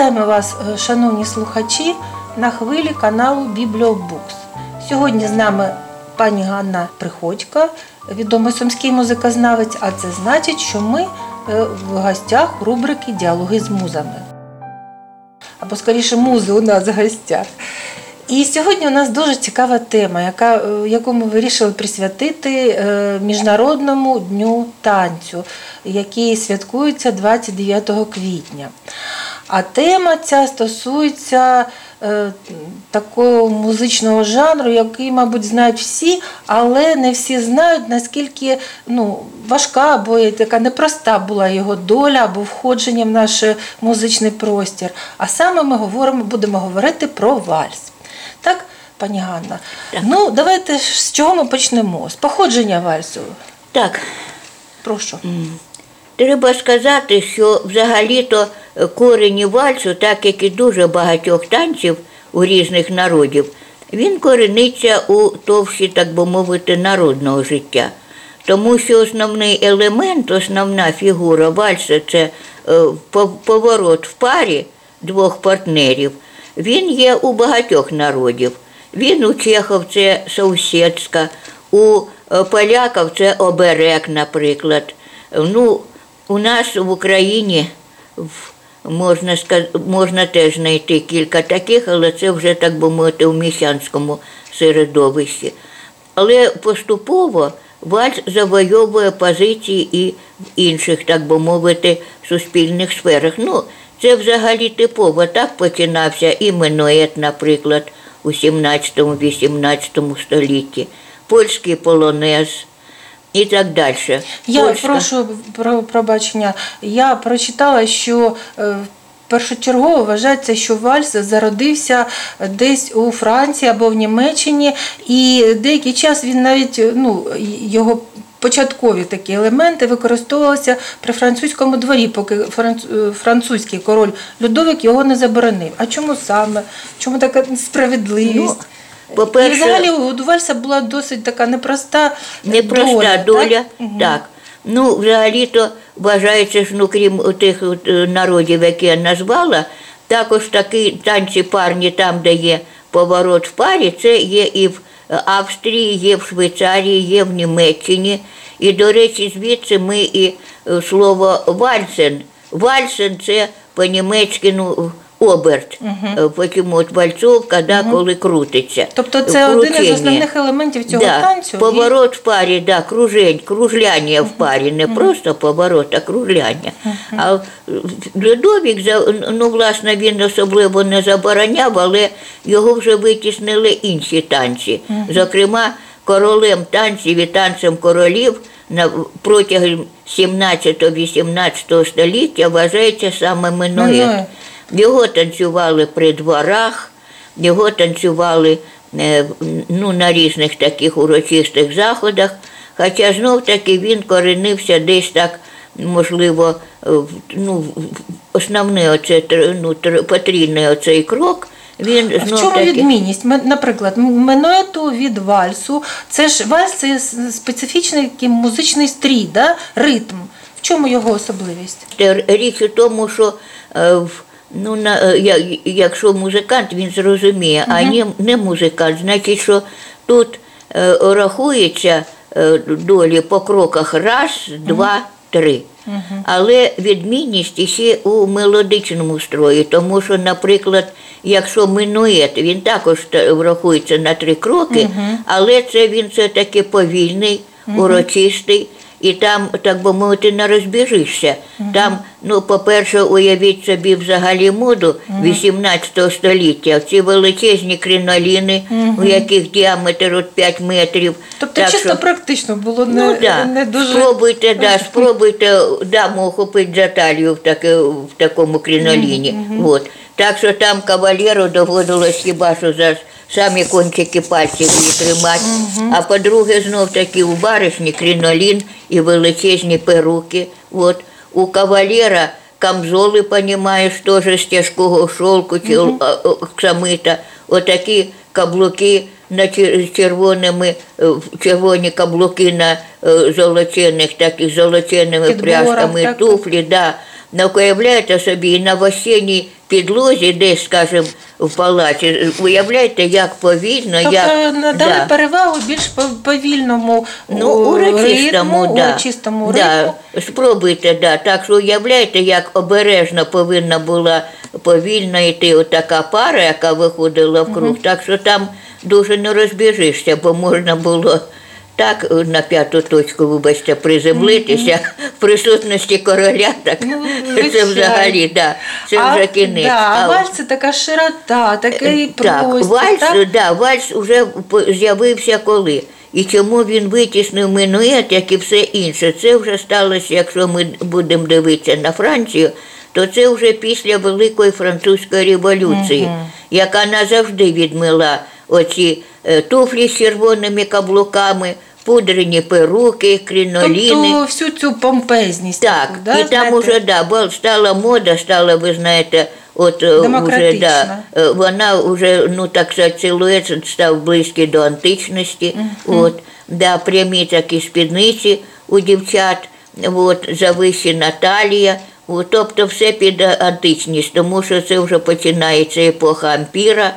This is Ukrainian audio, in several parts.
Вітаємо вас, е, шановні слухачі, на хвилі каналу Бібліобукс. Сьогодні з нами пані Ганна Приходько, відомий сумський музикознавець, а це значить, що ми е, в гостях рубрики Діалоги з музами. Або скоріше, музи у нас в гостях. І сьогодні у нас дуже цікава тема, яка, е, яку ми вирішили присвятити Міжнародному дню танцю, який святкується 29 квітня. А тема ця стосується е, такого музичного жанру, який, мабуть, знають всі, але не всі знають, наскільки ну, важка або така непроста була його доля або входження в наш музичний простір. А саме ми говоримо, будемо говорити про вальс. Так, пані Ганна? Так. Ну, давайте з чого ми почнемо? З походження вальсу. Так, Прошу. Треба сказати, що взагалі-то е, корені вальсу, так як і дуже багатьох танців у різних народів, він корениться у товщі, так би мовити, народного життя. Тому що основний елемент, основна фігура вальса це е, поворот в парі двох партнерів. Він є у багатьох народів. Він у чехов це сусідська, у е, поляків це оберег, наприклад. Ну, у нас в Україні можна, можна теж знайти кілька таких, але це вже, так би мовити, у міщанському середовищі. Але поступово вальс завойовує позиції і в інших, так би мовити, суспільних сферах. Ну, це взагалі типово. Так починався і минует, наприклад, у 17-18 столітті, польський полонез і так далі. Я Польська- прошу про пробачення. Я прочитала, що е, першочергово вважається, що вальс зародився десь у Франції або в Німеччині, і деякий час він навіть е, ну, його. Початкові такі елементи використовувалися при французькому дворі, поки франц- е, французький король Людовик його не заборонив. А чому саме? Чому така несправедливість? Ну, по-перше- І взагалі у Вальса була досить така непроста Непроста доля. доля, так? так. Ну, взагалі-то вважається, що ну, крім тих от, е, народів, які я назвала, також такі танці парні, там, де є поворот в парі, це є і в Австрії, є в Швейцарії, є в Німеччині. І, до речі, звідси ми і е, слово вальсен. Вальсен це по-німецьки ну, оберт. Е, Потім от вальцовка, да, коли крутиться. Тобто це один із основних елементів цього да, танцю. і- Поворот в парі, да, кружень, кружляння в парі, не просто поворот, а кружляння. А Людовік, ну, власне, він особливо не забороняв, але його вже витіснили інші танці. Зокрема, королем танців і танцем королів на, протягом 17-18 століття вважається саме минует. Його танцювали при дворах, його танцювали е, ну, на різних таких урочистих заходах. Хоча знов таки він коренився десь так, можливо, ну, основний оце, ну, тр- потрійний оцей крок. Він В знов чому таки, відмінність? Наприклад, м- минуету від вальсу. Це ж вальс це специфічний такий музичний стрій, да? ритм. В чому його особливість? Річ у тому, що е, в- ну, на, е, я- якщо музикант, він зрозуміє, а не, не музикант, значить, що тут е, рахується е, долі по кроках раз, два, три. Але відмінність іще у мелодичному строї, тому що, наприклад, якщо минует, він також та- рахується на три кроки, але це він все-таки повільний, урочистий. І там, так би мовити, не розбіжишся. Там, ну, по-перше, уявіть собі взагалі моду 18 століття, ці величезні криноліни, у яких діаметр от 5 метрів. Тобто Так чисто що- практично було не, Ну, да. не дуже. Спробуйте, да, спробуйте даму охопити за талію в, таке, в такому криноліні. От. Так що там кавалеру доводилось хіба що за самі кончики пальців її тримати. А по-друге, знов таки у баришні кринолін і величезні перуки. От. У кавалера камзоли, понімаєш, теж з тяжкого шовку чи а, о. Отакі каблуки на червоними, е, червоні каблуки на е, золочених, таких золоченими пряжками, так. туфлі, да. Уявляєте собі, на вощеній підлозі, десь, скажімо, в палаці. Уявляєте, як повільно, Тобто як надали да. перевагу більш по- повільному Ну, урочистому, ритму, да. урочистому да. ритму. Спробуйте, да. Так що уявляєте, як обережно повинна була повільно йти отака пара, яка виходила в круг. Так що там дуже не розбіжишся, бо можна було так е, на п'яту точку, вибачте, приземлитися в присутності короля. Так Ну, це взагалі, да. Це а, вже кінець. Да, а вальс це така широта, такий так, простір. вальс, так? Да, вальс вже з'явився коли. І чому він витіснив минует, як і все інше. Це вже сталося, якщо ми будемо дивитися на Францію, то це вже після Великої французької революції, яка назавжди відмила оці е, туфлі з червоними каблуками, пудрені перуки, кріноліни. Тобто всю цю помпезність. Так, таку, да, і там уже да, бо стала мода, стала, ви знаєте, от е, уже, да, е, вона вже, ну так сказати, силует став близький до античності. От, да, прямі такі спідниці у дівчат, от, завищена талія. От, тобто все під античність, тому що це вже починається епоха ампіра,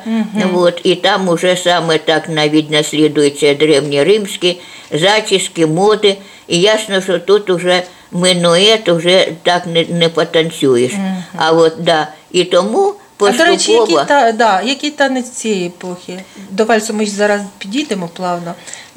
от, і там уже саме так навіть наслідуються древньоримські зачіски, моди. І ясно, що тут уже минует вже так не, не потанцюєш. А от да. І тому А до речі, поступово. який, та, да, який танець цієї епохи? До вальсу ми ж зараз підійдемо плавно.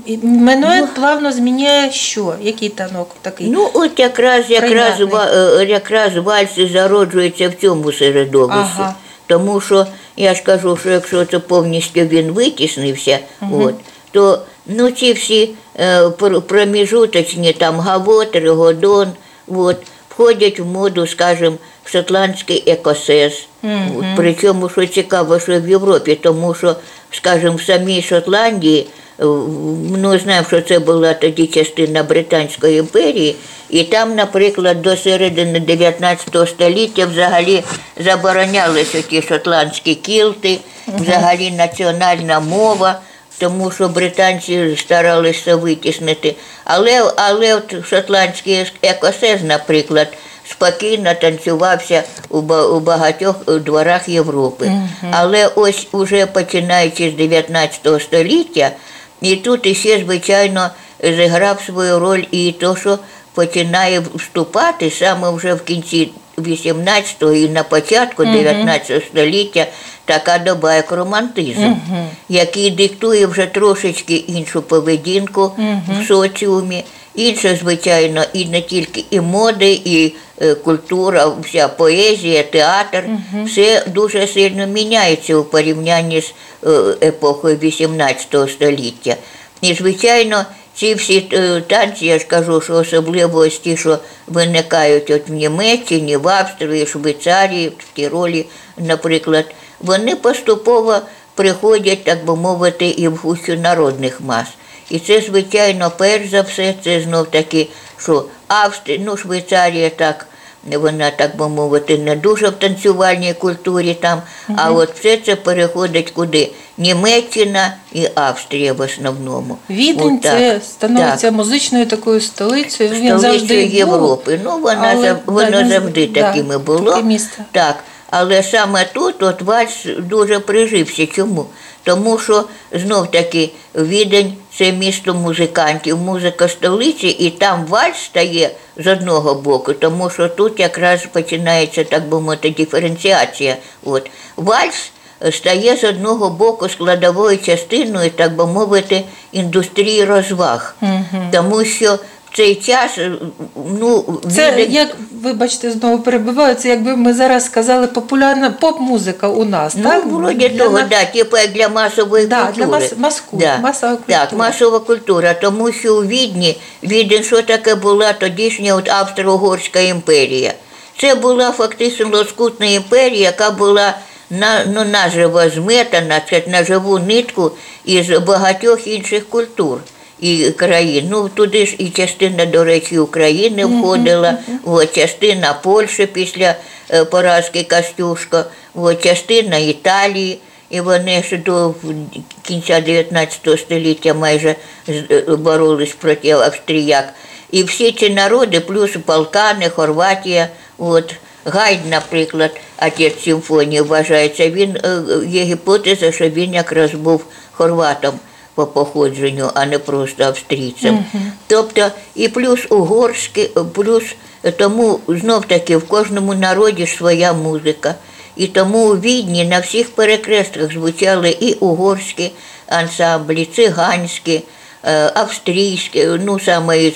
І Менует плавно зміняє що? Який танок такий? Ну, от якраз, якраз, Прийнятний. е, якраз вальс зароджується в цьому середовищі. Ага. Тому що я ж кажу, що якщо це повністю він витіснився, от, то ну, ці всі е, проміжуточні там гавот, регодон, от, входять в моду, скажімо, шотландський екосес. От, причому, що цікаво, що в Європі, тому що, скажімо, в самій Шотландії ми знаємо, що це була тоді частина Британської імперії, і там, наприклад, до середини 19 століття взагалі заборонялися ті шотландські кілти, взагалі національна мова, тому що британці старалися витіснити. Але, але от шотландський екосез, наприклад, спокійно танцювався у, у багатьох е, дворах Європи. Але ось уже починаючи з 19 століття, і тут іще, звичайно, зіграв свою роль і то, що починає вступати саме вже в кінці 18-го і на початку 19 століття така доба, як романтизм, який диктує вже трошечки іншу поведінку в соціумі. Інше, звичайно, і не тільки і моди, і е, культура, вся поезія, театр, все дуже сильно міняється у порівнянні з е, епохою 18 століття. І, звичайно, ці всі е, танці, я ж кажу, що особливо ось ті, що виникають от в Німеччині, в Австрії, Швейцарії, в Тіролі, наприклад, вони поступово приходять, так би мовити, і в гущу народних мас. І це, звичайно, перш за все, це знов таки, що Австрія, ну, Швейцарія так, вона, так би мовити, не дуже в танцювальній культурі там, а от все це переходить куди? Німеччина і Австрія в основному. Відень це становиться Так. музичною такою столицею. Він завжди Столицею був. Європи. Ну, вона, але, воно да, завжди да, такими було. таке місце. Так. Але саме тут от вальс дуже прижився. Чому? Тому що знов таки Відень це місто музикантів, музика столиці, і там вальс стає з одного боку, тому що тут якраз починається, так би мовити, диференціація. От. Вальс стає з одного боку складовою частиною, так би мовити, індустрії розваг. Тому що цей час ну, Це Відень- як, вибачте, знову перебиваю, це якби ми зараз сказали популярна поп-музика у нас, Ну, так? вроді Для того, на- да, типу як для масової Да, культури. для мас- маску- масова Так, культура. масова культура, тому що у Відні, Відень, що таке була тодішня от Австро-Угорська імперія. Це була фактично лоскутна імперія, яка була на, ну, наживо зметана, це на живу нитку із багатьох інших культур і країн. Ну, туди ж і частина, до речі, України входила, от, частина Польщі після е, поразки Костюшко, от, частина Італії. І вони ж до кінця 19 століття майже е, боролись проти австріяк. І всі ці народи, плюс Балкани, Хорватія, от, Гайд, наприклад, отець симфонії вважається, він е, є гіпотеза, що він якраз був хорватом по походженню, а не просто австрійцем. Тобто і плюс угорський, плюс тому знов таки в кожному народі своя музика. І тому у Відні на всіх перекрестках звучали і угорські ансамблі, циганські, е, австрійські, ну саме і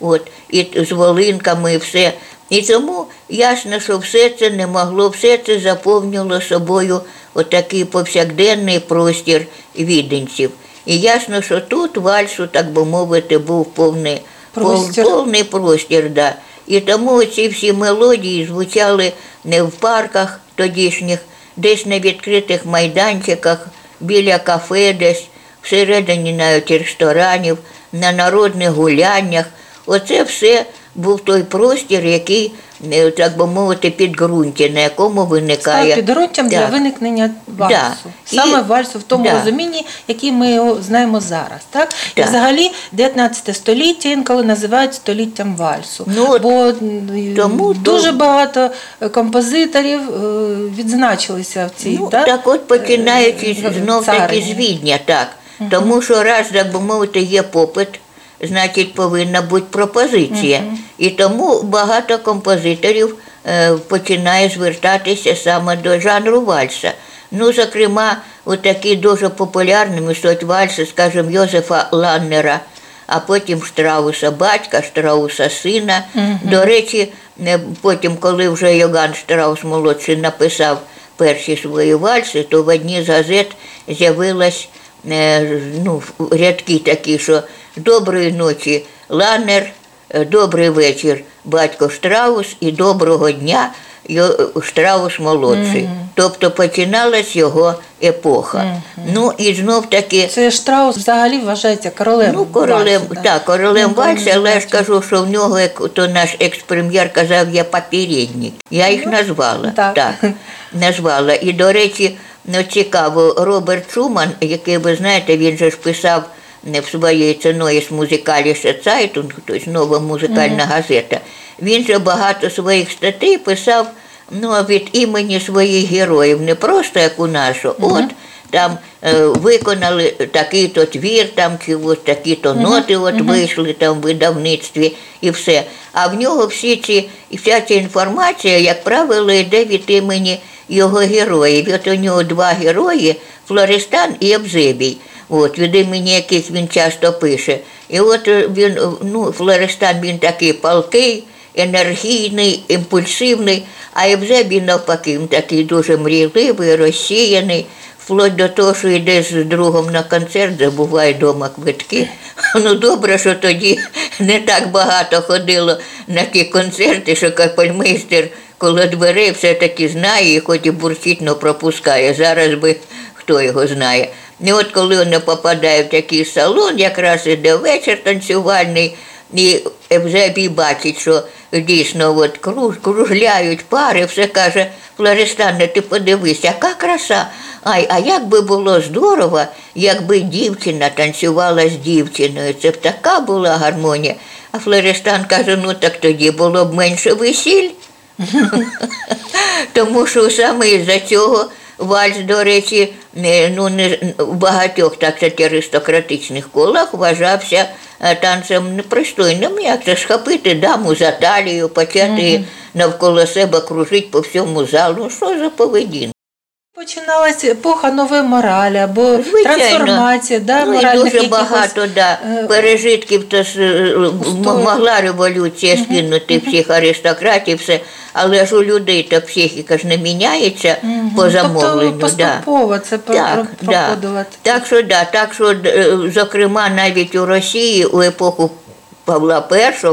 от, і з волинками, і все. І тому ясно, що все це не могло, все це заповнило собою отакий повсякденний простір віденців. І ясно, що тут вальсу, так би мовити, був повний Простір. пов- повний простір. Да. І тому ці всі мелодії звучали не в парках тодішніх, десь на відкритих майданчиках, біля кафе, десь всередині навіть ресторанів, на народних гуляннях. Оце все був той простір, який, е, так би мовити, підґрунтя, на якому виникає. Став підґрунтям для виникнення вальсу. Да. Саме І- вальсу в тому да. розумінні, який ми його знаємо зараз. Так? І взагалі 19 століття інколи називають століттям вальсу. Ну, Бо тому дуже то- багато е, композиторів е, відзначилися в цій. Ну, да? так от починаючи знов таки з Відня, так. Тому що раз, так би мовити, є попит, значить повинна бути пропозиція. І тому багато композиторів е, починає звертатися саме до жанру вальса. Ну, зокрема, такі дуже популярними стають вальси, скажімо, Йозефа Ланнера, а потім Штрауса батька, Штрауса сина. До речі, е, потім, коли вже Йоган Штраус молодший написав перші свої вальси, то в одній з газет з'явилась ну, рядки такі, що доброї ночі Ланнер, е, добрий вечір, батько Штраус і доброго дня Штраус молодший. Тобто починалась його епоха. Ну і знов таки. Це Штраус взагалі вважається королем. Ну, королем, вальсу, да. так, королем Ну, вальса, але я ж кажу, що в нього, як то наш екс-прем'єр казав, є попередник. Я їх назвала. Ну, так. назвала. І, до речі, ну, цікаво, Роберт Шуман, який ви знаєте, він же ж писав не в своїй ціною з музикаліше Цайтунг, тобто нова музикальна газета. Він же багато своїх статей писав ну, від імені своїх героїв, не просто як у нашу. От там е, виконали такий-то твір, там чи ось такі-то ноти от вийшли там в видавництві і все. А в нього всі ці, вся ця інформація, як правило, йде від імені його героїв. От у нього два герої Флористан і Ебзебій. От, від імені яких він часто пише. І от е, він, е, ну, Флористан він такий палкий, енергійний, імпульсивний, а Євзебій навпаки, він такий дуже мрійливий, розсіяний, вплоть до того, що йде з другом на концерт, забуває вдома квитки. Ну добре, що тоді не так багато ходило на ті концерти, що капельмейстер коло дверей все-таки знає і хоч і бурчить, но пропускає. Зараз би хто його знає. І от коли він попадає в такий салон, якраз іде вечір танцювальний, і Евзебій бачить, що дійсно от круж, кружляють пари, все каже, Флористане, ти подивись, яка краса. Ай, а як би було здорово, якби дівчина танцювала з дівчиною. Це б така була гармонія. А Флористан каже, ну так тоді було б менше весіль. Тому що саме із-за цього вальс, до речі, ну, не, в багатьох так сказати, аристократичних колах вважався е, танцем непристойним. Як це схопити даму за талію, почати навколо себе кружити по всьому залу. Що за поведінка? Починалася епоха нової моралі або трансформація да, ну, моральних дуже якихось, багато да, е, пережитків, то е, могла революція скинути всіх аристократів, все, але ж у людей то психіка ж не міняється по замовленню. Тобто да. поступово це Так, да. так що да, так що, е, зокрема, навіть у Росії у епоху Павла І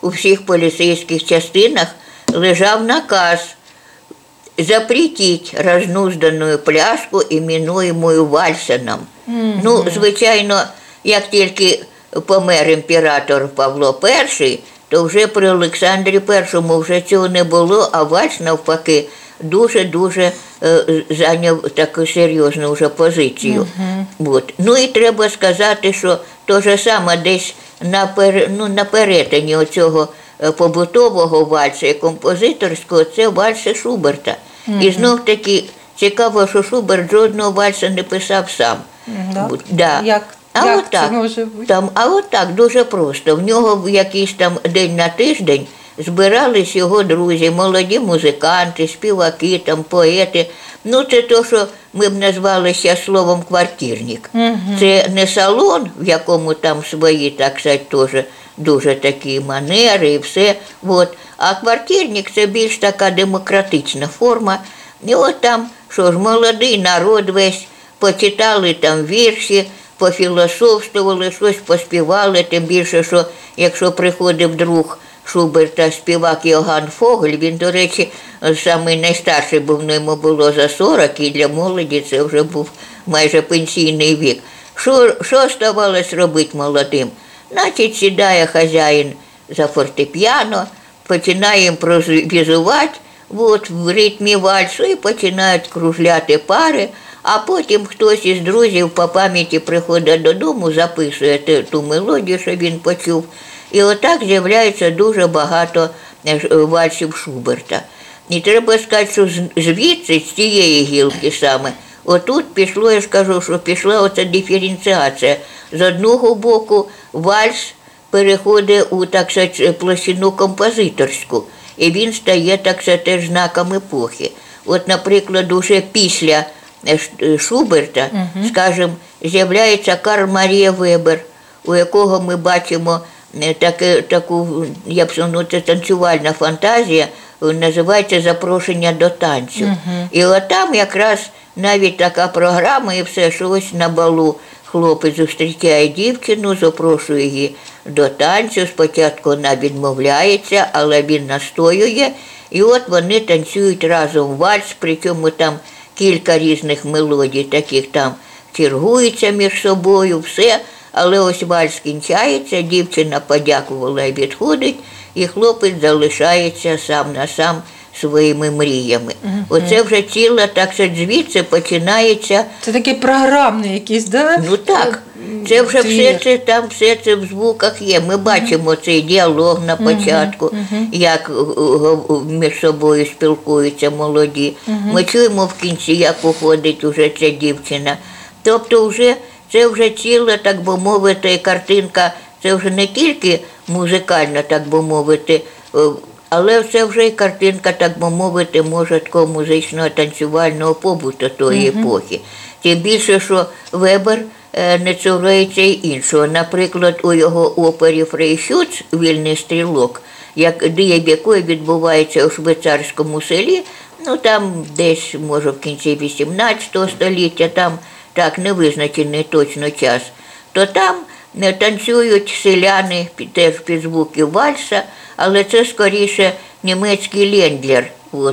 у всіх поліцейських частинах лежав наказ запретить разнузданную пляшку, іменуємою Вальсеном. Ну, звичайно, як тільки помер імператор Павло І, то вже при Олександрі І вже цього не було, а вальс навпаки дуже-дуже е, зайняв таку серйозну вже позицію. От. Ну і треба сказати, що те ж саме десь на, пер, ну, на перетині оцього побутового вальса і композиторського це вальси Шуберта. І знов таки цікаво, що Шуберт жодного вальса не писав сам. Да? Бу- Да. Як, А як отак. це може бути? Там, а от так дуже просто. В нього в якийсь там день на тиждень збирались його друзі, молоді музиканти, співаки, там, поети. Ну, це то, що ми б назвали ще словом квартирник. Це не салон, в якому там свої, так сказати, теж дуже такі манери і все. От. А квартирник це більш така демократична форма. І от там, що ж, молодий народ весь почитали там вірші, пофілософствували, щось поспівали, тим більше, що якщо приходив друг Шуберта, співак Йоган Фогель, він, до речі, самий найстарший був, ну, йому було за 40, і для молоді це вже був майже пенсійний вік. Що, що ставалось робити молодим? Значить, сідає хазяїн за фортепіано, починає імпровізувати, от, в ритмі вальсу і починають кружляти пари, а потім хтось із друзів по пам'яті приходить додому, записує ту мелодію, що він почув. І отак з'являється дуже багато е, вальсів Шуберта. І треба сказати, що звідси, з цієї гілки саме, отут пішло, я ж кажу, що пішла оця диференціація. З одного боку вальс переходить у так сказати, площину композиторську, і він стає так сказати, теж знаком епохи. От, наприклад, уже після е, е, Шуберта, скажімо, з'являється Карл Марія Вебер, у якого ми бачимо е, таке, таку, я б ну, це танцювальна фантазія, називається Запрошення до танцю. І от там якраз навіть така програма, і все, що ось на балу хлопець зустрічає дівчину, запрошує її до танцю. Спочатку вона відмовляється, але він настоює. І от вони танцюють разом вальс, причому там кілька різних мелодій, таких там чергуються між собою, все. Але ось вальс кінчається, дівчина подякувала і відходить, і хлопець залишається сам на сам своїми мріями. Оце вже ціла, так сказати, звідси починається Це такий програмний якийсь, да? Ну так, це вже все це там, все це в звуках є. Ми бачимо цей діалог на початку, як е, е, між собою спілкуються молоді. Ми чуємо в кінці, як уходить уже ця дівчина. Тобто, вже це вже ціла, так би мовити, картинка, це вже не тільки музикальна, так би мовити. Але це вже і картинка, так би мовити, може такого музичного танцювального побуту тої епохи. Тим більше, що Вебер е, не цурається й іншого. Наприклад, у його опері Фрейшюц Вільний стрілок, як дія якої відбувається у швейцарському селі, ну там десь, може, в кінці 18 століття, там так невизначений точно час, то там не танцюють селяни теж під звуки вальса, але це скоріше німецький лендлер,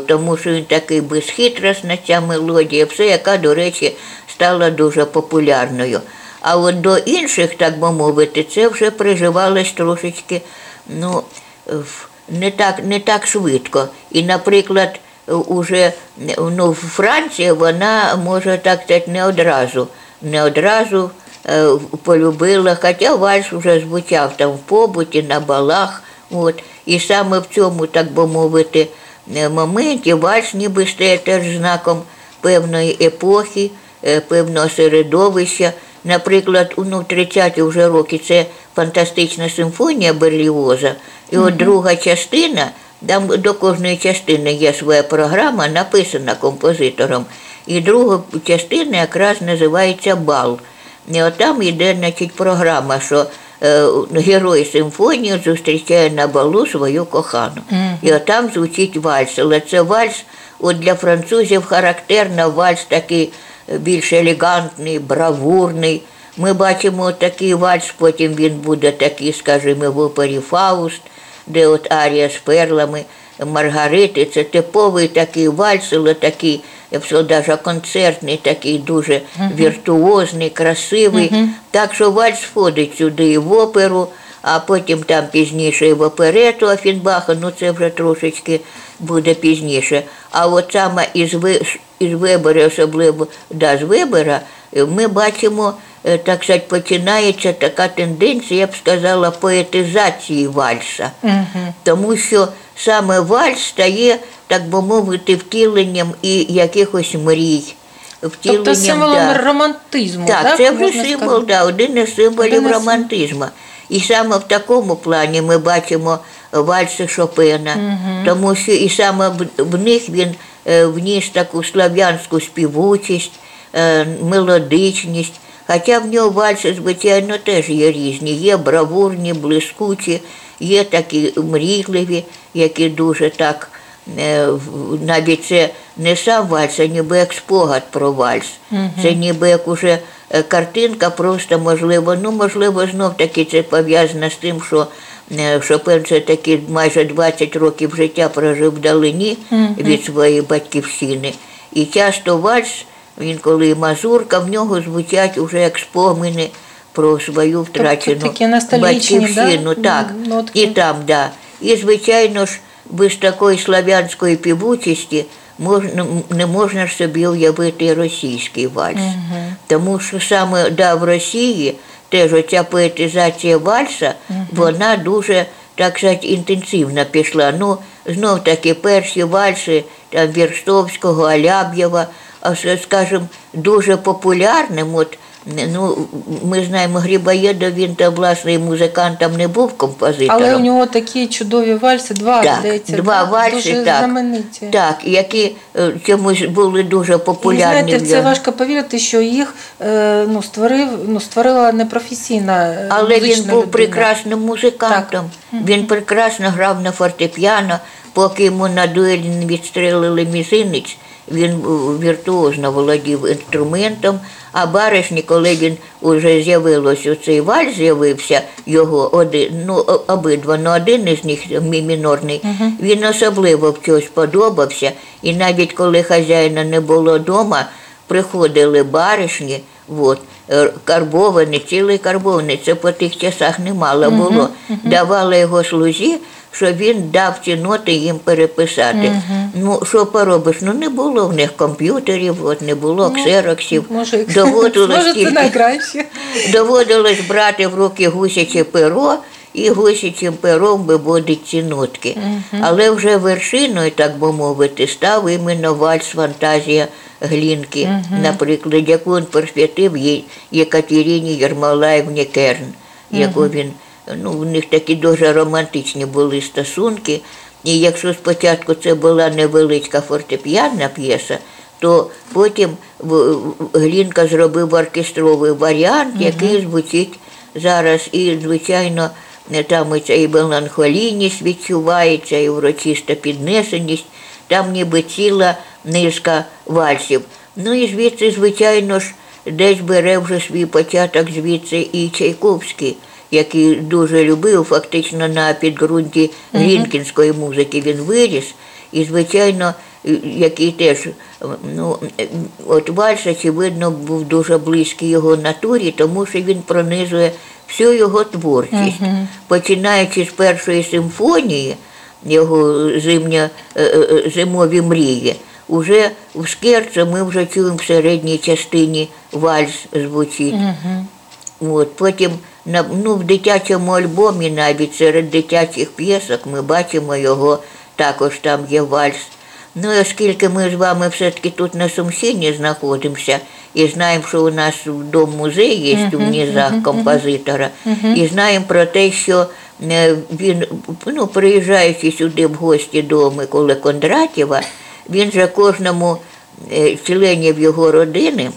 тому що він такий безхитросна ця мелодія, все, яка, до речі, стала дуже популярною. А от до інших, так би мовити, це вже приживалось трошечки ну, не так, не так швидко. І, наприклад, уже ну, Франція, вона може так сказати, не одразу, не одразу полюбила, хоча вальс вже звучав там в побуті, на балах. От. І саме в цьому, так би мовити, е, моменті вальс ніби стає теж знаком певної епохи, е, певного середовища. Наприклад, ну, 30-ті вже роки це фантастична симфонія Берліоза. І от друга частина, там до кожної частини є своя програма, написана композитором. І друга частина якраз називається Бал. І от там йде значить, програма, що е, герой симфонії зустрічає на балу свою кохану. І от там звучить вальс. Але це вальс от для французів характерно, вальс такий е, більш елегантний, бравурний. Ми бачимо такий вальс, потім він буде такий, скажімо, в опері Фауст, де от арія з перлами, Маргарити. Це типовий такий вальс, але такий, я б сказала, даже концертний, такий дуже віртуозний, красивий. Так що вальс входить сюди і в оперу, а потім там пізніше і в оперету Афінбаха, ну це вже трошечки буде пізніше. А от саме із, із Вебера, особливо да, з Вебера, е, ми бачимо е, так сказати, починається така тенденція, я б сказала, поетизації вальса. Тому що саме вальс стає, так би мовити, втіленням і якихось мрій. Втіленням, Тобто символом да. романтизму, Так, так? це вже символ, да, один із символів Один із романтизму. І саме в такому плані ми бачимо вальси Шопена, тому що і саме в, в них він е, вніс таку слав'янську співучість, е, мелодичність. Хоча в нього вальси, звичайно, теж є різні. Є бравурні, блискучі, є такі мрійливі, які дуже так е, навіть це не сам вальс, а ніби як спогад про вальс. Це ніби як уже е, картинка, просто можливо, ну можливо, знов таки це пов'язано з тим, що е, Шопен це таки майже 20 років життя прожив вдалині від своєї батьківщини. І часто вальс, він коли мазурка, в нього звучать уже як спомини про свою втрачену такі ностальгічні, да? батьківщину. Так, Нотки. і там, да. І, звичайно ж, без такої слав'янської півучості можна, не можна ж собі уявити російський вальс. Тому що саме да, в Росії теж оця поетизація вальса, вона дуже, так сказати, інтенсивно пішла. Ну, знов таки, перші вальси там, Вірстовського, Аляб'єва, а скажімо, дуже популярним. От, ну, ми знаємо, Грибоєдов, він там, власне, і музикантом не був композитором. Але у нього такі чудові вальси, два, Так, здається, два вальси, дуже так. знамениті. Так, які е, чомусь були дуже І популярні. знаєте, це важко повірити, що їх е, ну, створив, ну, створила непрофесійна е, Але він був людина. прекрасним музикантом. Він прекрасно грав на фортепіано, поки йому на дуелі не відстрелили мізинець, він е, віртуозно володів інструментом. А баришні, коли він уже з'явилося, цей вальс з'явився його один, ну обидва, ну один із них мій мінорний, він особливо в чогось подобався. І навіть коли хазяїна не було вдома, приходили баришні, от, е, карбовані, цілий карбований, це по тих часах немало було. Давали його слузі, що він дав ці ноти їм переписати. Ну, що поробиш? Ну не було в них комп'ютерів, от, не було ксероксів. Може, Доводилось може це найкраще. Доводилось брати в руки гусяче перо і гусячим пером виводити ці нотки. Але вже вершиною, так би мовити, став іменно вальс фантазія Глінки, наприклад, яку він присвятив їй Єкатерині Єрмолаївні Керн, яку він, ну, в них такі дуже романтичні були стосунки. І якщо спочатку це була невеличка фортепіанна п'єса, то потім Глінка зробив оркестровий варіант, який звучить зараз. І, звичайно, там і ця і меланхолійність відчувається, і урочиста піднесеність, там ніби ціла низка вальсів. Ну і звідси, звичайно ж, десь бере вже свій початок звідси і Чайковський, який дуже любив, фактично на підґрунті глінкінської музики він виріс. І, звичайно, е, який теж, е, ну, е, от вальс, очевидно, був дуже близький його натурі, тому що він пронизує всю його творчість. Починаючи з першої симфонії, його зимня, е, е, зимові мрії, уже в скерце ми вже чуємо в середній частині вальс звучить. От, потім ну, в дитячому альбомі, навіть серед дитячих п'єсок, ми бачимо його, також там є вальс. Ну, і оскільки ми з вами все-таки тут на Сумщині знаходимося і знаємо, що у нас дом музей є в низах композитора, і знаємо про те, що е, він, ну, приїжджаючи сюди в гості до Миколи Кондратєва, він же кожному е, членів його родини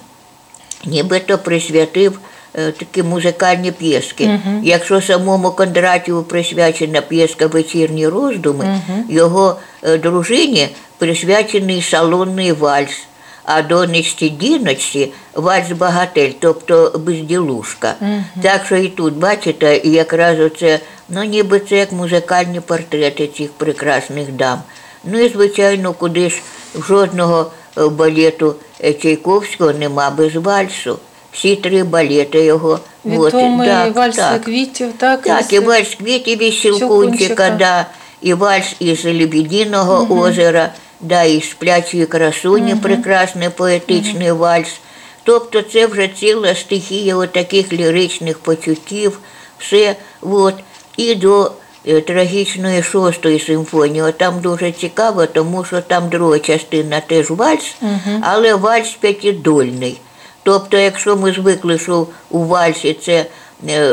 нібито присвятив такі музикальні п'єски. Якщо самому Кондратєву присвячена п'єска Вечірні роздуми, його е, дружині присвячений салонний вальс, а донечці Діночці вальс багатель, тобто безділушка. Так що і тут, бачите, якраз оце, ну ніби це як музикальні портрети цих прекрасних дам. Ну і звичайно, куди ж жодного е, балету е, Чайковського нема без вальсу. Всі три балети його. от, Відомий так, вальс так. квітів, так? Так, і вальс квітів із Щелкунчика, да, і вальс із Лебединого озера, да, і сплячої красуні, прекрасний поетичний вальс. Тобто це вже ціла стихія отаких ліричних почуттів, все. От. І до е, трагічної шостої симфонії. От Там дуже цікаво, тому що там друга частина теж вальс, але вальс п'ятидольний. Тобто, якщо ми звикли, що у вальсі це е,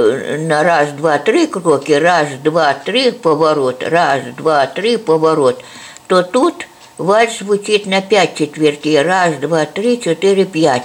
на раз, два, три кроки, раз, два, три поворот, раз, два, три поворот, то тут вальс звучить на п'ять четвертій. Раз, два, три, чотири, п'ять.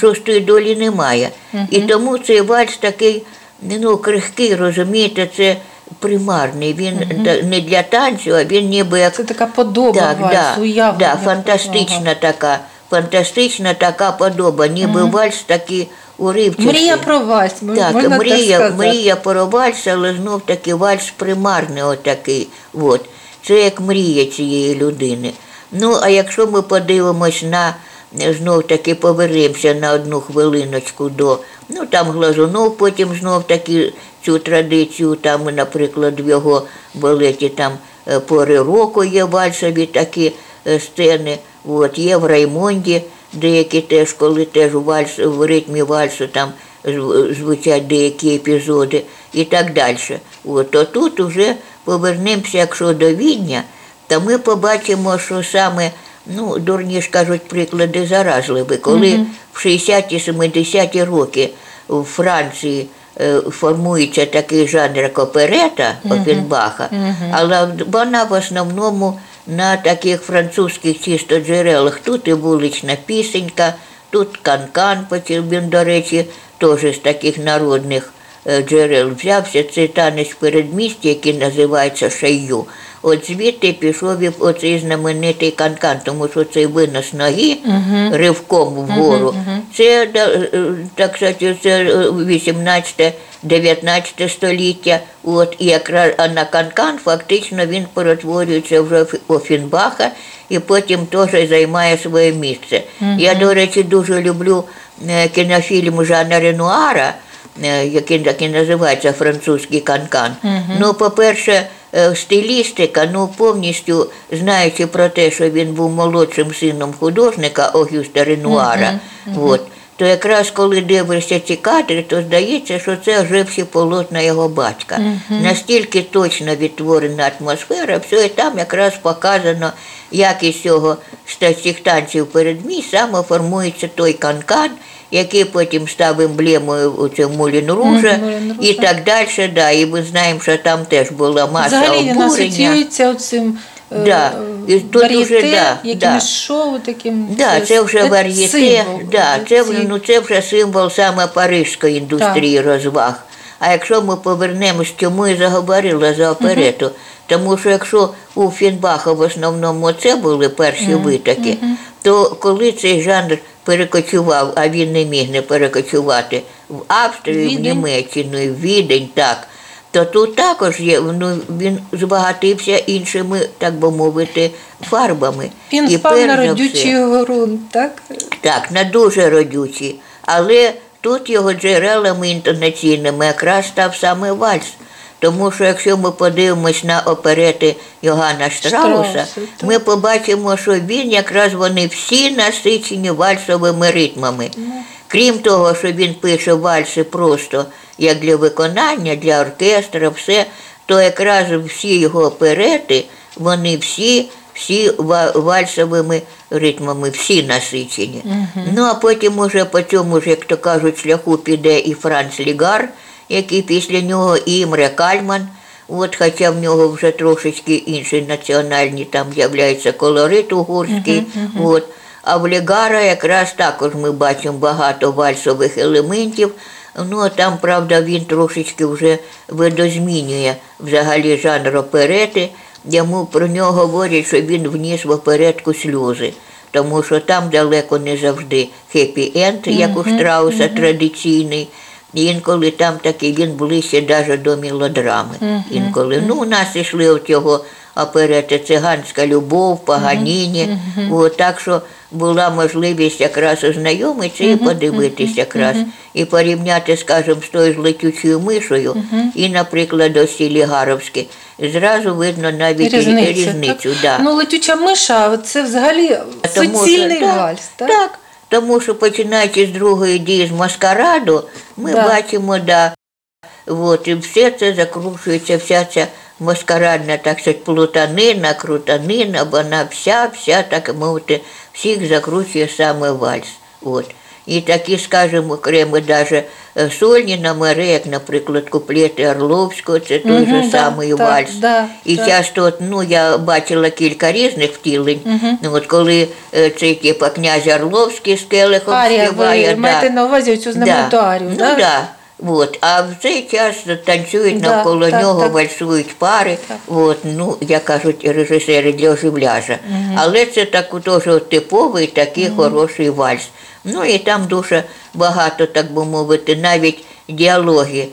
Шостої долі немає. І тому цей вальс такий ну, крихкий, розумієте, це примарний. Він та- не для танцю, а він ніби як Це така подоба так, вальсу, да, уявлення да, фантастична така, фантастична така подоба, ніби вальс такий уривчастий. Мрія про вальс, м- Так, можна мрія, так сказати. мрія про вальс, але знов таки вальс примарний отакий. От. Це як мрія цієї людини. Ну, а якщо ми подивимось на, знов таки повернемося на одну хвилиночку до, ну там Глазунов потім знов таки цю традицію, там, наприклад, в його балеті там е, пори року є вальсові такі сцени. От, є в Раймонді деякі теж, коли теж у вальс, в ритмі вальсу там звучать деякі епізоди і так далі. От, то тут вже повернемося, якщо до Відня, то ми побачимо, що саме, ну, дурні ж кажуть, приклади заразливі, коли в 60-70-ті роки в Франції е, формується такий жанр як оперета Офенбаха, але вона в основному на таких французьких чисто джерелах. Тут і вулична пісенька, тут канкан, потім до речі, теж з таких народних е, джерел взявся. Це танець передмістя, який називається шайю. От звідти пішов і оцей знаменитий канкан, тому що цей винос ноги ривком вгору. Це да, е, так сказати, це 18-19 століття. От і якраз а на канкан фактично він перетворюється вже Офінбаха і потім теж займає своє місце. Я, до речі, дуже люблю е, кінофільм Жана Ренуара, е, який і називається французький канкан. Ну, по-перше, е, стилістика, ну повністю знаючи про те, що він був молодшим сином художника Огюста Ренуара, от, то якраз коли дивишся ці кадри, то здається, що це живші полотна його батька. Настільки точно відтворена атмосфера, все і там якраз показано, як із цього з цих танців передмій саме формується той канкан, який потім став емблемою у цьому Мулін Ружа і так далі. Да. І ми знаємо, що там теж була маса Взагалі він обурення. асоціюється оцим е, Да. І тут вар'єте, уже, да, якимось да. шоу таким. Да, це вже е, вар'єте, символ, да, е, це, вже- ну, це вже символ саме парижської індустрії розваг. А якщо ми повернемось, чому я заговорила за оперету? Тому що якщо у Фінбаха в основному це були перші витоки, то коли цей жанр перекочував, а він не міг не перекочувати в Австрію, в Німеччину, в Відень, так. То тут також є, ну, він збагатився іншими, так би мовити, фарбами. Він І впав на родючий ґрунт, так? так, на дуже родючі. Але тут його джерелами інтонаційними якраз став саме вальс. Тому що якщо ми подивимось на оперети Йоганна Штрауса, Штрауса, ми побачимо, що він якраз вони всі насичені вальсовими ритмами. Крім того, що він пише вальси просто як для виконання, для оркестра, все, то якраз всі його оперети, вони всі, всі вальсовими ритмами, всі насичені. Ну а потім уже по цьому ж, як то кажуть, шляху піде і Франц Лігар, який після нього і Імре Кальман. От, хоча в нього вже трошечки інші національні там з'являється колорит угорський. От. А в Легара якраз також ми бачимо багато вальсових елементів. Ну, а там, правда, він трошечки вже видозмінює взагалі жанр оперети. Йому про нього говорять, що він вніс в оперетку сльози, тому що там далеко не завжди хеппі-енд, як у Штрауса традиційний. Інколи там такий він ближче навіть до мелодрами. Інколи. Ну, у нас ішли от його оперети Циганська любов, Паганіні. От, так що була можливість якраз ознайомитися і подивитися якраз. І порівняти, скажімо, з тою ж летючою мишою, і, наприклад, ось ці Лігаровські. Зразу видно навіть різницю. так? да. Ну, летюча миша, це взагалі Тому що- суцільний так, вальс, так? Так, Тому що починаючи з другої дії з маскараду, ми Да. бачимо, да, от, і все це закручується, вся ця маскарадна, так сказати, плутанина, крутанина, вона вся, вся, так мовити, всіх закручує саме вальс. От. І такі, скажімо, окремо даже е, сольні номери, як, наприклад, куплети Орловського, це той Мгм, же да, самий так, вальс. да, і так. часто, от, ну, я бачила кілька різних втілень. Ну, от коли е, цей типу, князь Орловський з Келихом Арія, співає, ви да. маєте на увазі цю знамениту арію, ну, да? да. От. А в цей час танцюють Да, навколо так, нього, так. вальсують пари, от, ну, як кажуть режисери для оживляжа. Але це так теж типовий такий хороший вальс. Ну і там дуже багато, так би мовити, навіть діалоги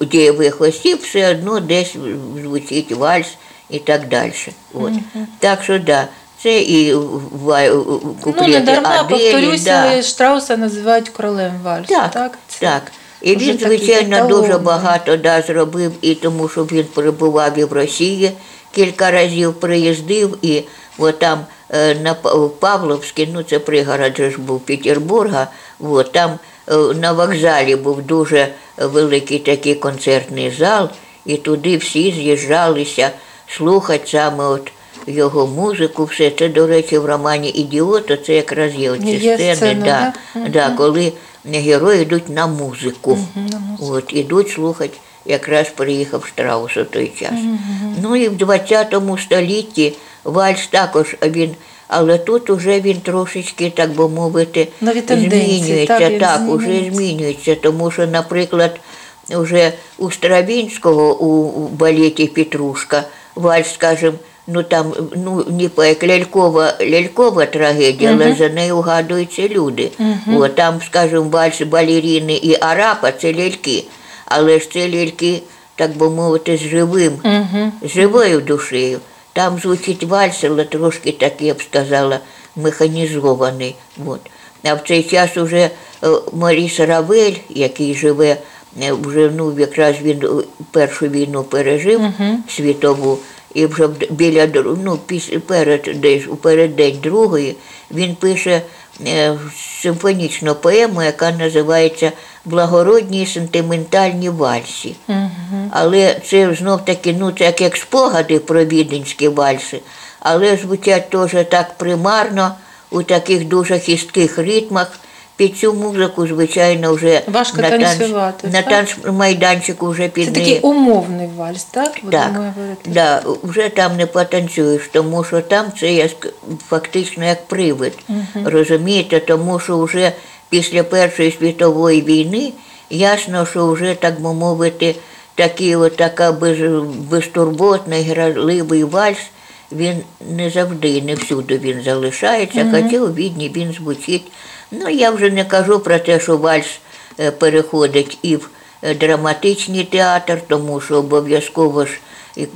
дієвих осіб все одно десь звучить вальс і так далі. От. Так що да, це і ва- Ну, куплети не дарма, повторюся, да. Штрауса називають королем вальсу. Так, так? так. І він, звичайно, дуже багато да, зробив, і тому, що він перебував і в Росії кілька разів приїздив, і от там на Па- Павловській, ну це пригород же ж був Петербурга, от, там е, на вокзалі був дуже великий такий концертний зал, і туди всі з'їжджалися слухати саме от його музику, все це, до речі, в романі Ідіот, це якраз є оці Є сцени, сцена, да, да? да, коли герої йдуть на музику. От, ідуть слухати, якраз приїхав Штраус у той час. Ну і в 20 столітті вальс також він. Але тут уже він трошечки, так би мовити, змінюється. так, так уже змінюється. Тому що, наприклад, уже у Стравінського у балеті Петрушка вальс, скажімо, ну там ну ніби як лялькова, лялькова трагедія, але за нею угадуються люди. От, там, скажімо, вальс балеріни і арапа це ляльки. Але ж це ляльки, так би мовити, з живим, з живою душею. Там звучить вальс, але трошки так, я б сказала, механізований. От. А в цей час уже Маріс Равель, який живе, е, вже ну, якраз він е, першу війну пережив світову, і вже біля ну, після перед десь у переддень другої він пише е, симфонічну поему, яка називається Благородні сентиментальні вальсі. Але це знов таки, ну це як, як спогади про віденські вальси, але звучать теж так примарно у таких дуже хистких ритмах. Під цю музику, звичайно, вже Важко на, танцювати, на танцмайданчику вже Це під такий умовний вальс, так? Так, да, вже там не потанцюєш, тому що там це як, фактично як привид. Розумієте, тому що вже після Першої світової війни ясно, що вже, так би мовити, такий от, така без, безтурботний, граливий вальс, він не завжди, не всюди він залишається, хоча у відні він звучить. Ну, я вже не кажу про те, що вальс е, переходить і в е, драматичний театр, тому що обов'язково ж,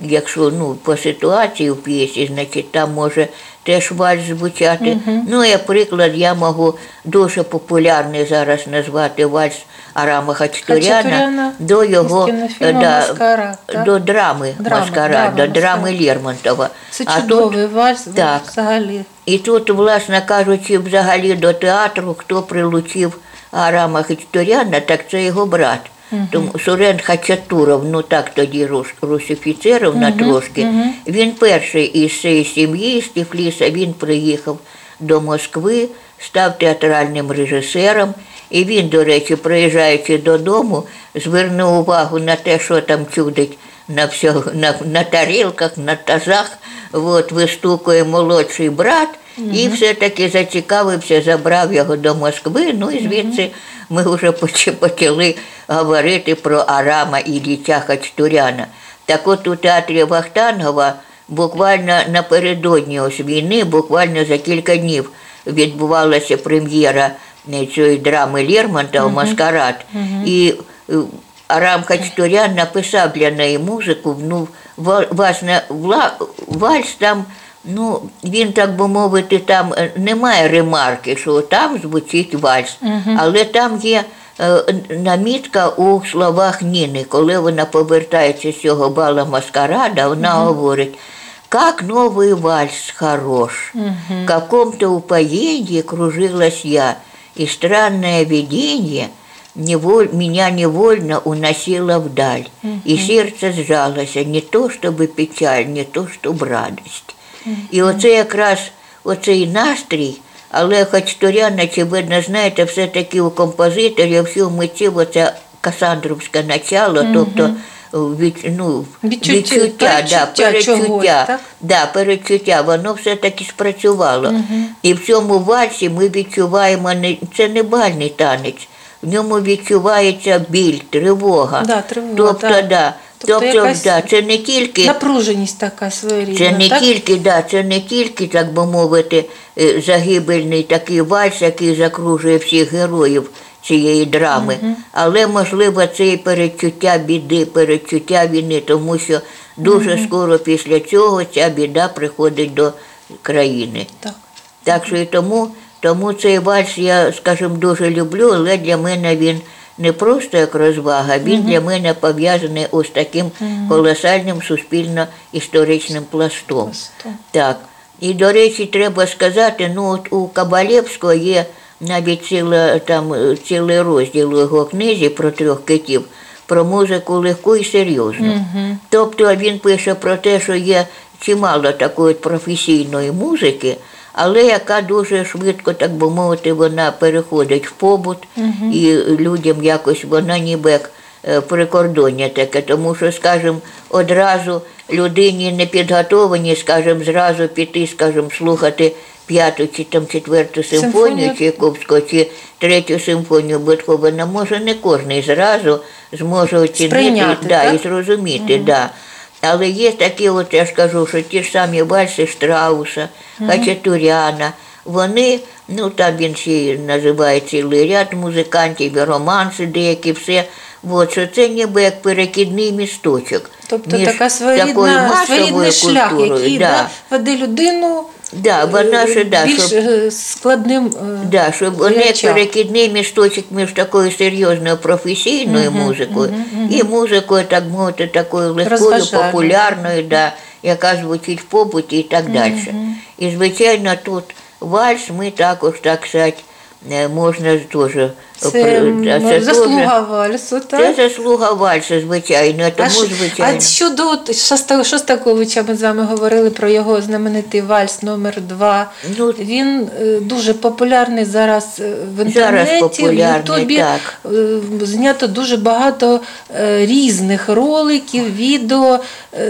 якщо ну, по ситуації в п'єсі, значить там може теж вальс звучати. Ну, як приклад, я можу дуже популярний зараз назвати вальс Арама Хачатуряна до його «Маскарад», так? до драми Драма, Маскарад, драма до драми. Лермонтова. Це А тут вальс так. взагалі. і тут, власне кажучи, взагалі до театру, хто прилучив Арама Хачатуряна, так це його брат. Тому Сурен Хачатуров, ну так тоді рус, на трошки. Він перший із цієї сім'ї, з Тифліса, він приїхав до Москви, став театральним режисером. І він, до речі, приїжджаючи додому, звернув увагу на те, що там чудить на, всього, на, на тарілках, на тазах. От, вистукує молодший брат, і все-таки зацікавився, забрав його до Москви. Ну і звідси ми вже почали говорити про Арама і дітя Хачатуряна. Так от у театрі Вахтангова буквально напередодні ось війни, буквально за кілька днів відбувалася прем'єра е, цієї драми Лермонтова Маскарад. І е, Арам Хачатурян написав для неї музику. Ну, власне, вальс там, ну, він, так би мовити, там е, немає ремарки, що там звучить вальс. Але там є е, намітка у словах Ніни, коли вона повертається з цього бала маскарада, вона говорить. Как новый вальс хорош, в каком-то упоении кружилась я, и странное видение неволь, меня невольно уносило вдаль, и серце сжалося не то, чтобы печаль, не то, щоб радость. І оце якраз оцей настрій, але хоч Торян, очевидно, знаєте, все-таки у композиторів, всього митців, оце Касандровське начало, тобто від, ну, Відчуття- да, передчуття чогось, так? Да, перечуття, воно все-таки спрацювало. І в цьому вальсі ми відчуваємо, не, це не бальний танець, в ньому відчувається біль, тривога. Да, тривога, тобто, да. да. Тобто Тобто, якась да, це не тільки Напруженість така своєрідна. це не так? тільки, да, це не тільки, так би мовити, е, загибельний такий вальс, який закружує всіх героїв цієї драми, але можливо це і передчуття біди, передчуття війни, тому що дуже скоро після цього ця біда приходить до країни. Так. Так що і тому, тому цей вальс я, скажімо, дуже люблю, але для мене він не просто як розвага, він для мене пов'язаний ось таким колосальним суспільно-історичним пластом. Так. І, до речі, треба сказати, ну от у Кабалєвського є навіть ціла, там, цілий розділ у його книзі про трьох китів, про музику легку і серйозну. Тобто він пише про те, що є чимало такої професійної музики, але яка дуже швидко, так би мовити, вона переходить в побут, і людям якось вона ніби як е, прикордоння таке, тому що, скажімо, одразу людині не підготовані, скажімо, зразу піти, скажімо, слухати п'яту чи там четверту симфонію. Чайковського чи третю симфонію Бетховена, може не кожен зразу зможе оцінити да, і зрозуміти. Да. Але є такі, от я ж кажу, що ті ж самі вальси Штрауса, Хачатуряна, вони, ну там він ще називає цілий ряд музикантів, і романси деякі, все. От, що це ніби як перекидний місточок. Тобто між така своєрідна, своєрідний шлях, який да. да, веде людину Да, вона е, ж, да, більш щоб- е, складним. е, Да, щоб вони як перекидний місточок між такою серйозною професійною музикою і музикою, так мовити, такою легкою, Розважальною. популярною, да, яка звучить в побуті і так далі. І, звичайно, тут вальс ми також, так сказати, е, можна теж. Це, заслуга вальсу, Це заслуга вальсу, звичайно, тому, що- звичайно. а щодо Шостаковича, ми з вами говорили про його знаменитий вальс номер 2 Ну, Він е, дуже популярний зараз е, в інтернеті, в популярний, Ютубі. так. Знято дуже багато різних роликів, відео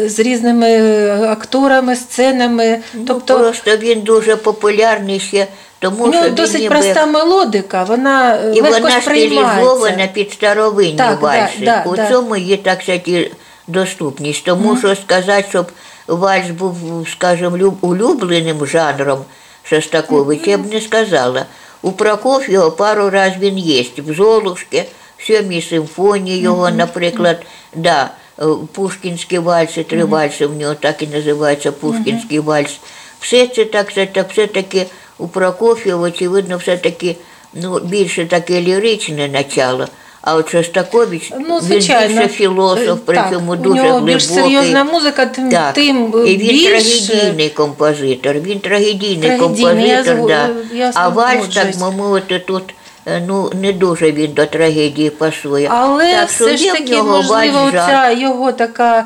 з різними акторами, сценами. Ну, тобто просто він дуже популярний ще, тому у нього що досить ніби проста мелодика, вона е, І легко вона стилізована під старовинні Так, да, вальси. да, У да. цьому є, так сказати, доступність. Тому що сказати, щоб вальс був, скажімо, улюбленим жанром Шостаковича, я б не сказала. У Прокоф'єва пару раз він є. В Золушки, в сьомій симфонії його, наприклад, да, е, Пушкінські вальси, три вальси в нього так і називається Пушкінський вальс. Все це так, це так все-таки у Прокоф'єва, очевидно, все-таки ну, більше таке ліричне начало. А от Шостакович, Ну, звичайно. він більше філософ, при Так, цьому у дуже нього глибокий. більш серйозна музика, тим, Так. тим І він більше. трагедійний композитор, він трагедійний, Трагедійний, композитор, згу- да. я а вальс, так мовити, тут е, ну, не дуже він до трагедії пасує. Але так, все ж таки, можливо, ця його така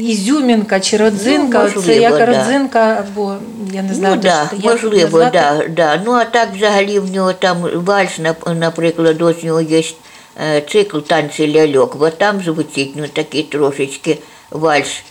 ізюмінка чи родзинка, Ну, це як да. родзинка, або я не знаю, Ну, да, як можливо, назвати. да, да. Ну а так взагалі в нього там вальс, наприклад, ось у нього є е, цикл танці ляльок. От там звучить ну, такий трошечки вальс,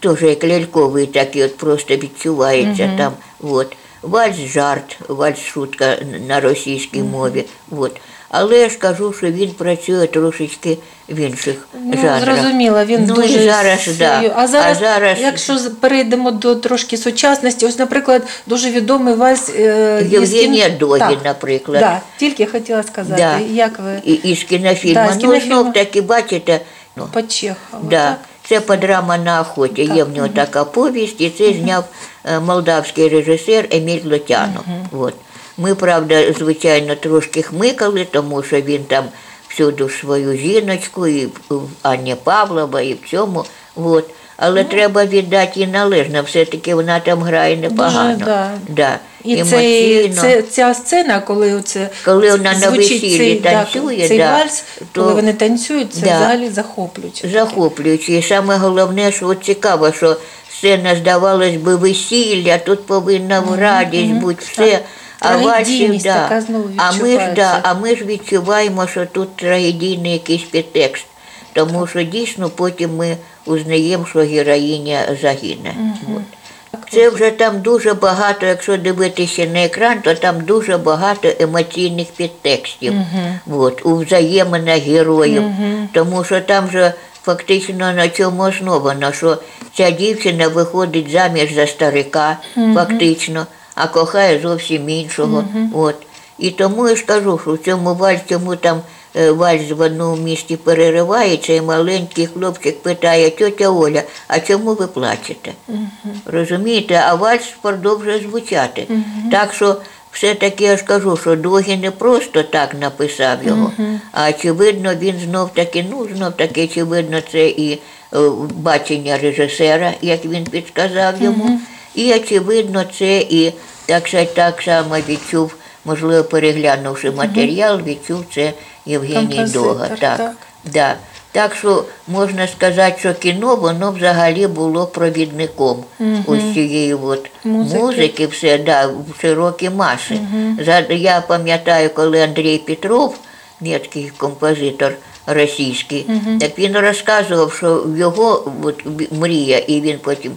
теж як ляльковий, такий от просто відчувається там. От. Вальс жарт, вальс шутка на російській мові. От. Але я ж кажу, що він працює трошечки в інших Ну, жанрах. зрозуміло, він ну, дуже зараз, да. А зараз, а зараз якщо перейдемо до трошки сучасності, ось, наприклад, дуже відомий вальс е, Євгенія із Догін, Так, наприклад. Да, тільки хотіла сказати, Да. як ви І, і з кінофільму. Да, ну, знов таки, бачите, ну, по Чехову, да, так? це подрама на охоті. Є в нього така повість, і це зняв е, молдавський режисер Еміль Лотянов. От. Ми, правда, звичайно, трошки хмикали, тому що він там всюди свою жіночку, і в Анні Павлова, і в цьому. От. але треба віддати їй належно, все-таки вона там грає непогано. да. Да. І Емоційно. це, ця сцена, коли оце Коли вона на звучить весіллі цей, танцює, цей да, вальс, то- коли вони танцюють, це Да. взагалі захоплююче. захоплююче. І саме головне, що от цікаво, що сцена, здавалось би, весілля, тут повинна в радість бути все. А Трагедійність да. така знову а ми ж відчувається. да, а ми ж відчуваємо, що тут трагедійний якийсь підтекст. Тому що дійсно потім ми узнаємо, що героїня загине. От. Це вже там дуже багато, якщо дивитися на екран, то там дуже багато емоційних підтекстів от, у взаєминах героїв. Тому що там же фактично на чому основано, що ця дівчина виходить заміж за старика, фактично, а кохає зовсім іншого. От. І тому я ж кажу, що в цьому вальсі, чому там е, вальс в одному місті переривається, і маленький хлопчик питає, тьотя Оля, а чому ви плачете? Розумієте, а вальс продовжує звучати. Так що все-таки я ж кажу, що Догі не просто так написав його, а очевидно, він знов таки, ну знов таки, очевидно, це і е, бачення режисера, як він підказав йому. І очевидно, це і так, сказать, так само відчув, можливо, переглянувши матеріал, відчув це Євгеній Дога. Так. так. Да. Так що можна сказати, що кіно воно взагалі було провідником ось цієї от Музики. музики, все да, в широкі маси. За, я пам'ятаю, коли Андрій Петров, німецький композитор російський, так він розказував, що його от, мрія, і він потім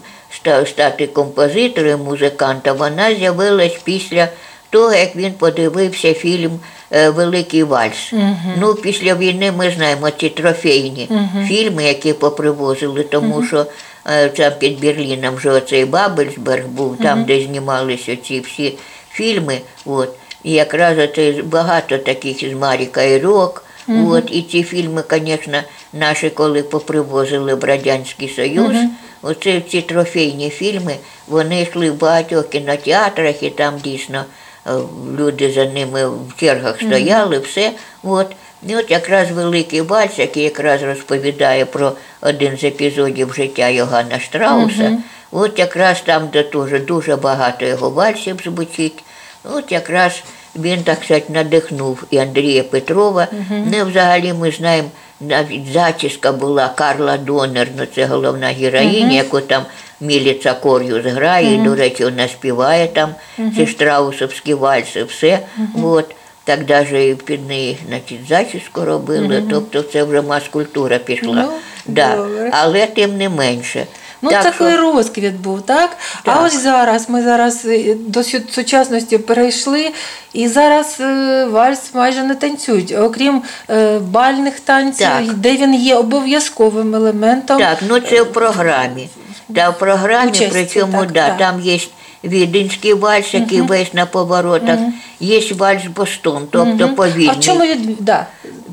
стати композитором, музикантом, вона з'явилась після того, як він подивився фільм е, Великий вальс. Ну, після війни ми знаємо ці трофейні фільми, які попривозили, тому що е, там під Берліном вже оцей Бабельсберг був, там, де знімалися ці всі фільми. От. І якраз оце багато таких з Маріка і Рок. От, і ці фільми, звісно, наші, коли попривозили в Радянський Союз, оце ці трофейні фільми, вони йшли в багатьох кінотеатрах, і там дійсно е, люди за ними в чергах стояли, все. От. І от якраз великий вальс, який якраз розповідає про один з епізодів життя Йоганна Штрауса, от якраз там, де теж дуже багато його вальсів звучить, от якраз він, так сказати, надихнув і Андрія Петрова. Не взагалі ми знаємо, навіть зачіска була Карла Донер, ну це головна героїня, яку там Міліца Кор'юс грає, і, до речі, вона співає там ці штраусовські вальси, все. От. Так навіть під неї значить, зачіску робили, тобто це вже мас-культура пішла. Ну, да. добре. Але тим не менше. Ну, Так такий розквіт був, так? Так. А ось зараз ми зараз е, до сучасності перейшли, і зараз е, вальс майже не танцюють, окрім е, бальних танців, Так. де він є обов'язковим елементом. Так, ну це в програмі. Да, в програмі, Участі, причому так, да, так. там є віденський вальс, який весь на поворотах, є вальс Бостон, тобто повільний. А чому від... да.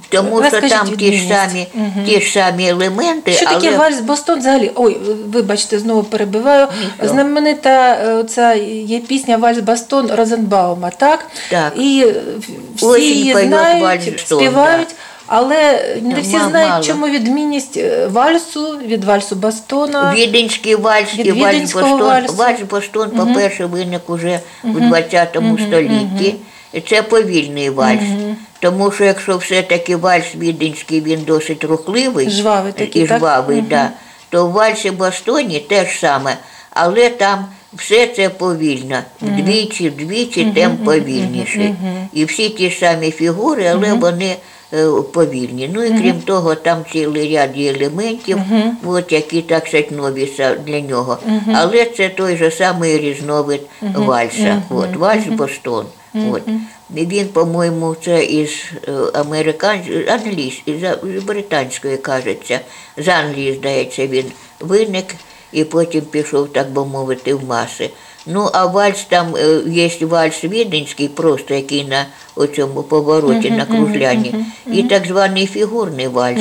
Тому що там ті ж самі, ті ж самі елементи, Що таке але вальс Бостон взагалі? Ой, вибачте, знову перебиваю. Нічого. Знаменита е, ця є пісня Вальс Бостон Розенбаума, так? Так. І всі Осінь її знають, вальс співають. Але не всі Ма- знають, мало. чому відмінність е, вальсу від вальсу Бастона. Віденський вальс Від і вальс Бостон. вальсу. Вальс Бостон, по-перше, виник уже у 20 столітті. Це повільний вальс. Тому що якщо все-таки вальс віденський, він досить рухливий Жвавий такий, і так? жвавий, да, то в вальсі Бостоні теж саме, але там все це повільно. Вдвічі, вдвічі темп повільніший. І всі ті самі фігури, але вони повільні. Ну і крім того, там цілий ряд є елементів, от, які так сказать, нові для нього. Але це той же самий різновид вальса. От, вальс Бостон. От. Він, по-моєму, це із е, американської, англійсь, з британської, кажеться. З Англії, здається, він виник і потім пішов, так би мовити, в маси. Ну, а вальс там е, є вальс віденський, просто який на оцьому повороті, на кружлянні, і так званий фігурний вальс,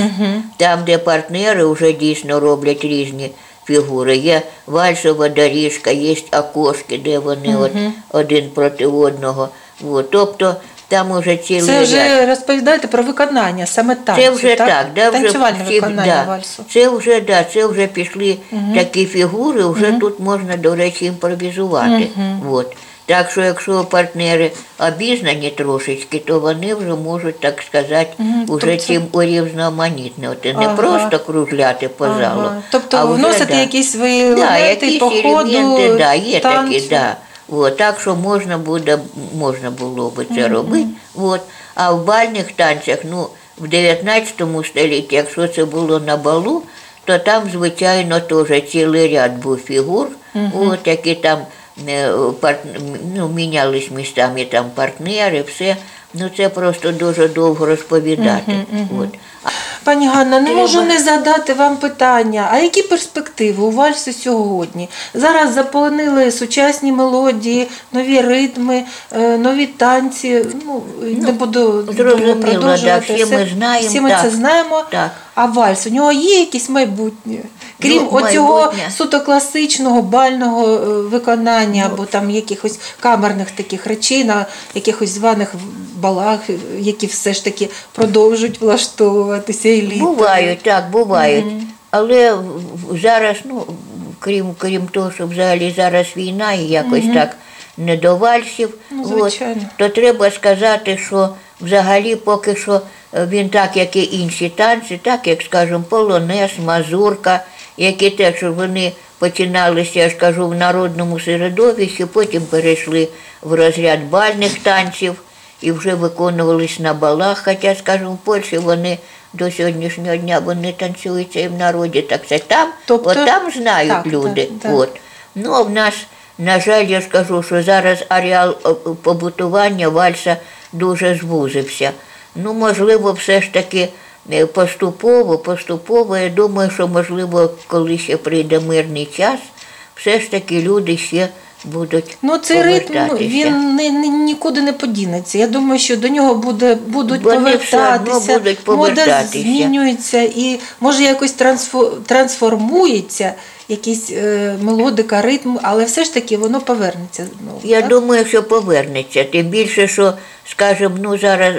там, де партнери вже дійсно роблять різні фігури. Є вальсова доріжка, є окошки, де вони от один проти одного. От. Тобто Там уже цілий Це ряд. вже розповідаєте про виконання, саме танцю, Це вже так, да, вже танцювальне всі- виконання да. вальсу. Це вже да, це вже пішли такі фігури, вже тут можна, до речі, імпровізувати. От. Так що, якщо партнери обізнані трошечки, то вони вже можуть, так сказати, уже тобто- цим урізноманітнити. Не Ага. просто кружляти по Ага. залу. Тобто а вже, вносити да. якісь свої елементи, да, є танцю. такі, да. От, так що можна буде, можна було би це робити. От. А в бальних танцях, ну, в 19 столітті, якщо це було на балу, то там, звичайно, теж цілий ряд був фігур, от, які там парт... ну, мінялись містами там партнери, все. Ну це просто дуже довго розповідати. От. Пані Ганна, не можу не задати вам питання. А які перспективи у вальсі сьогодні? Зараз заполонили сучасні мелодії, нові ритми, е, нові танці. Ну, не буду довго продовжувати. да, всі ми знаємо, Всі ми так. це знаємо. Так. А вальс у нього є якесь майбутнє? Крім Ну, оцього майбутнє. суто класичного бального е, виконання або там якихось камерних таких речей на якихось званих балах, які все ж таки продовжують влаштовуватися еліти. Бувають, так, бувають. Але в- в- зараз, ну, крім, крім того, що взагалі зараз війна і якось так не до вальсів, Ну, от, то треба сказати, що взагалі поки що е, він так, як і інші танці, так як, скажімо, полонез, мазурка, які теж вони починалися, я ж кажу, в народному середовищі, потім перейшли в розряд бальних танців і вже виконувались на балах. Хоча, скажімо, в Польщі вони до сьогоднішнього дня вони танцюються і в народі, так це там, Тобто- от там знають так, люди. так, так. От. Ну, а в нас, на жаль, я ж кажу, що зараз ареал побутування вальса дуже звузився. Ну, можливо, все ж таки е, поступово, поступово, я думаю, що можливо, коли ще прийде мирний час, все ж таки люди ще будуть Ну, цей ритм він не, не- нікуди не подінеться. Я думаю, що до нього буде, будуть Вони повертатися, будуть мода змінюється і може якось трансфо- трансформується, якісь е, мелодика, ритм, але все ж таки воно повернеться. знову. Я так? думаю, що повернеться. Тим більше, що, скажімо, ну зараз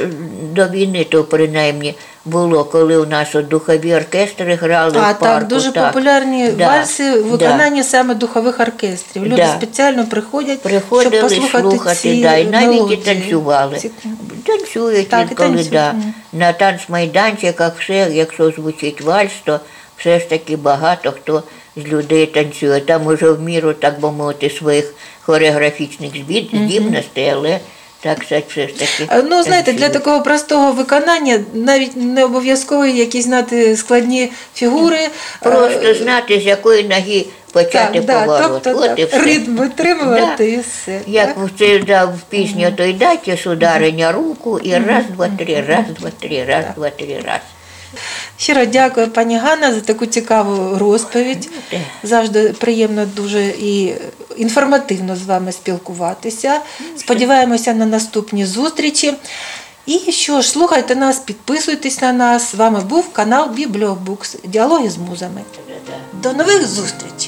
до війни то принаймні було, коли у нас от духові оркестри грали А в парку. так, дуже так. популярні Да, вальси в да. саме духових оркестрів. Люди Да. спеціально приходять, Приходили щоб послухати слухати, ці да, і навіть мелодії. і танцювали. Ці- Танцюють Так, і інколи, танцюють, да. На танцмайданчиках все, якщо звучить вальс, то все ж таки багато хто з людей танцює. Там уже в міру, так би мовити, своїх хореографічних збід- здібностей, але так так, все ж таки. Е, Ну, знаєте, для такого простого виконання навіть не обов'язково якісь знати складні фігури. Просто Е, знати, з якої ноги почати так, да, тобто От і все. ритм витримувати Да. і все. Як так? в це да, в пісні, то й дайте з ударення руку і раз, два, три, раз, два, три, раз, два, три, раз. Щиро дякую, пані Ганна, за таку цікаву розповідь. Завжди приємно дуже і інформативно з вами спілкуватися. Сподіваємося на наступні зустрічі. І що ж, слухайте нас, підписуйтесь на нас. З вами був канал Бібліобукс. Діалоги з музами. До нових зустрічей!